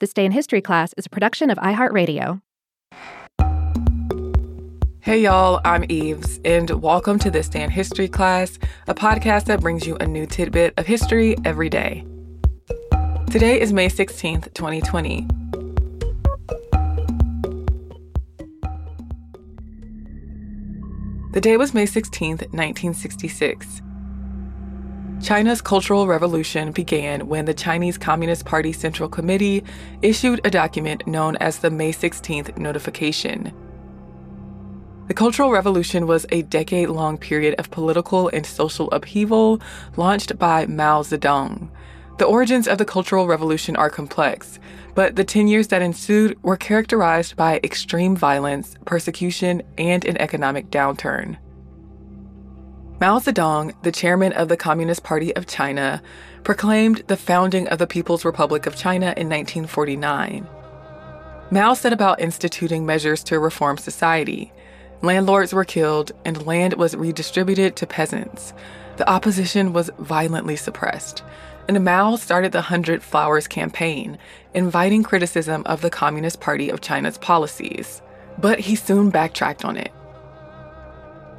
This Day in History class is a production of iHeartRadio. Hey y'all, I'm Eves, and welcome to This Day in History class, a podcast that brings you a new tidbit of history every day. Today is May 16th, 2020. The day was May 16th, 1966. China's Cultural Revolution began when the Chinese Communist Party Central Committee issued a document known as the May 16th Notification. The Cultural Revolution was a decade long period of political and social upheaval launched by Mao Zedong. The origins of the Cultural Revolution are complex, but the 10 years that ensued were characterized by extreme violence, persecution, and an economic downturn. Mao Zedong, the chairman of the Communist Party of China, proclaimed the founding of the People's Republic of China in 1949. Mao set about instituting measures to reform society. Landlords were killed and land was redistributed to peasants. The opposition was violently suppressed. And Mao started the Hundred Flowers campaign, inviting criticism of the Communist Party of China's policies. But he soon backtracked on it.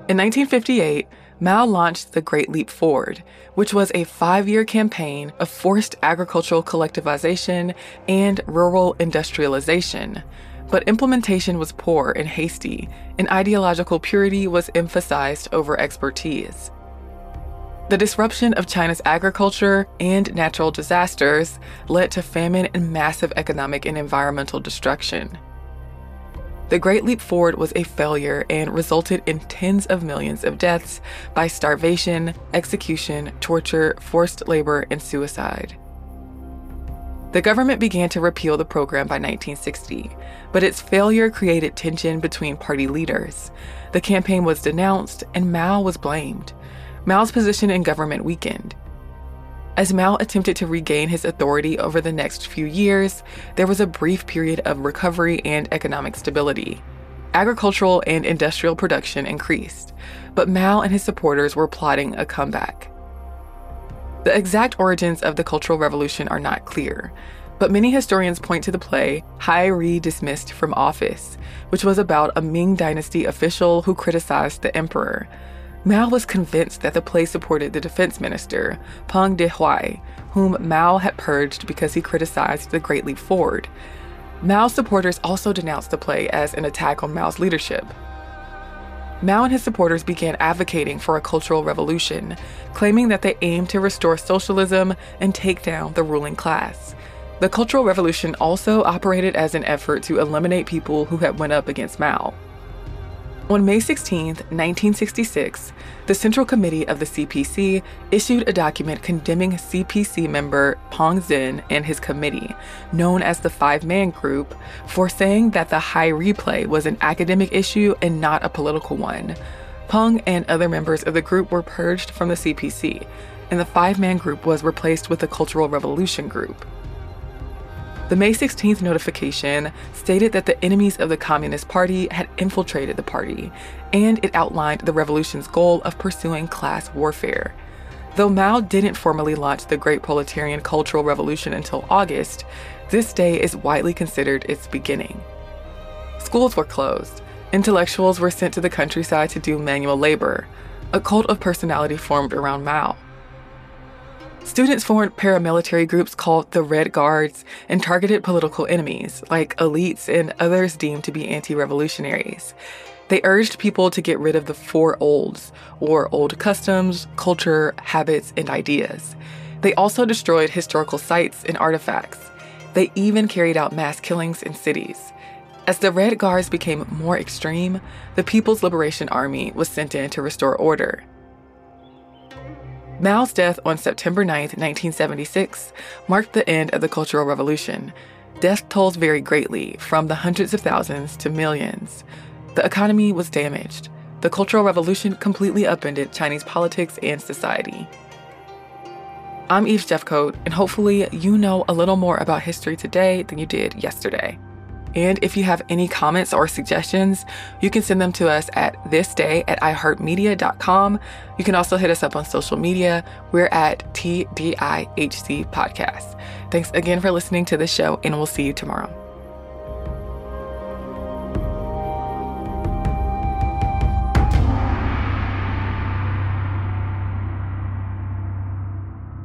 In 1958, Mao launched the Great Leap Forward, which was a five year campaign of forced agricultural collectivization and rural industrialization. But implementation was poor and hasty, and ideological purity was emphasized over expertise. The disruption of China's agriculture and natural disasters led to famine and massive economic and environmental destruction. The Great Leap Forward was a failure and resulted in tens of millions of deaths by starvation, execution, torture, forced labor, and suicide. The government began to repeal the program by 1960, but its failure created tension between party leaders. The campaign was denounced, and Mao was blamed. Mao's position in government weakened. As Mao attempted to regain his authority over the next few years, there was a brief period of recovery and economic stability. Agricultural and industrial production increased, but Mao and his supporters were plotting a comeback. The exact origins of the Cultural Revolution are not clear, but many historians point to the play Hai Rui Dismissed from Office, which was about a Ming Dynasty official who criticized the emperor. Mao was convinced that the play supported the defense minister, Peng Dehuai, whom Mao had purged because he criticized the Great Leap Forward. Mao's supporters also denounced the play as an attack on Mao's leadership. Mao and his supporters began advocating for a cultural revolution, claiming that they aimed to restore socialism and take down the ruling class. The Cultural Revolution also operated as an effort to eliminate people who had went up against Mao. On May 16, 1966, the Central Committee of the CPC issued a document condemning CPC member Peng Zhen and his committee, known as the Five Man Group, for saying that the Hai Rui play was an academic issue and not a political one. Peng and other members of the group were purged from the CPC, and the Five Man Group was replaced with the Cultural Revolution Group. The May 16th notification stated that the enemies of the Communist Party had infiltrated the party, and it outlined the revolution's goal of pursuing class warfare. Though Mao didn't formally launch the Great Proletarian Cultural Revolution until August, this day is widely considered its beginning. Schools were closed, intellectuals were sent to the countryside to do manual labor. A cult of personality formed around Mao. Students formed paramilitary groups called the Red Guards and targeted political enemies, like elites and others deemed to be anti revolutionaries. They urged people to get rid of the four olds, or old customs, culture, habits, and ideas. They also destroyed historical sites and artifacts. They even carried out mass killings in cities. As the Red Guards became more extreme, the People's Liberation Army was sent in to restore order. Mao's death on September 9, 1976, marked the end of the Cultural Revolution. Death tolls vary greatly, from the hundreds of thousands to millions. The economy was damaged. The Cultural Revolution completely upended Chinese politics and society. I'm Eve Jeffcoat, and hopefully, you know a little more about history today than you did yesterday. And if you have any comments or suggestions, you can send them to us at thisday at iheartmedia.com. You can also hit us up on social media. We're at TDIHC Podcast. Thanks again for listening to the show, and we'll see you tomorrow.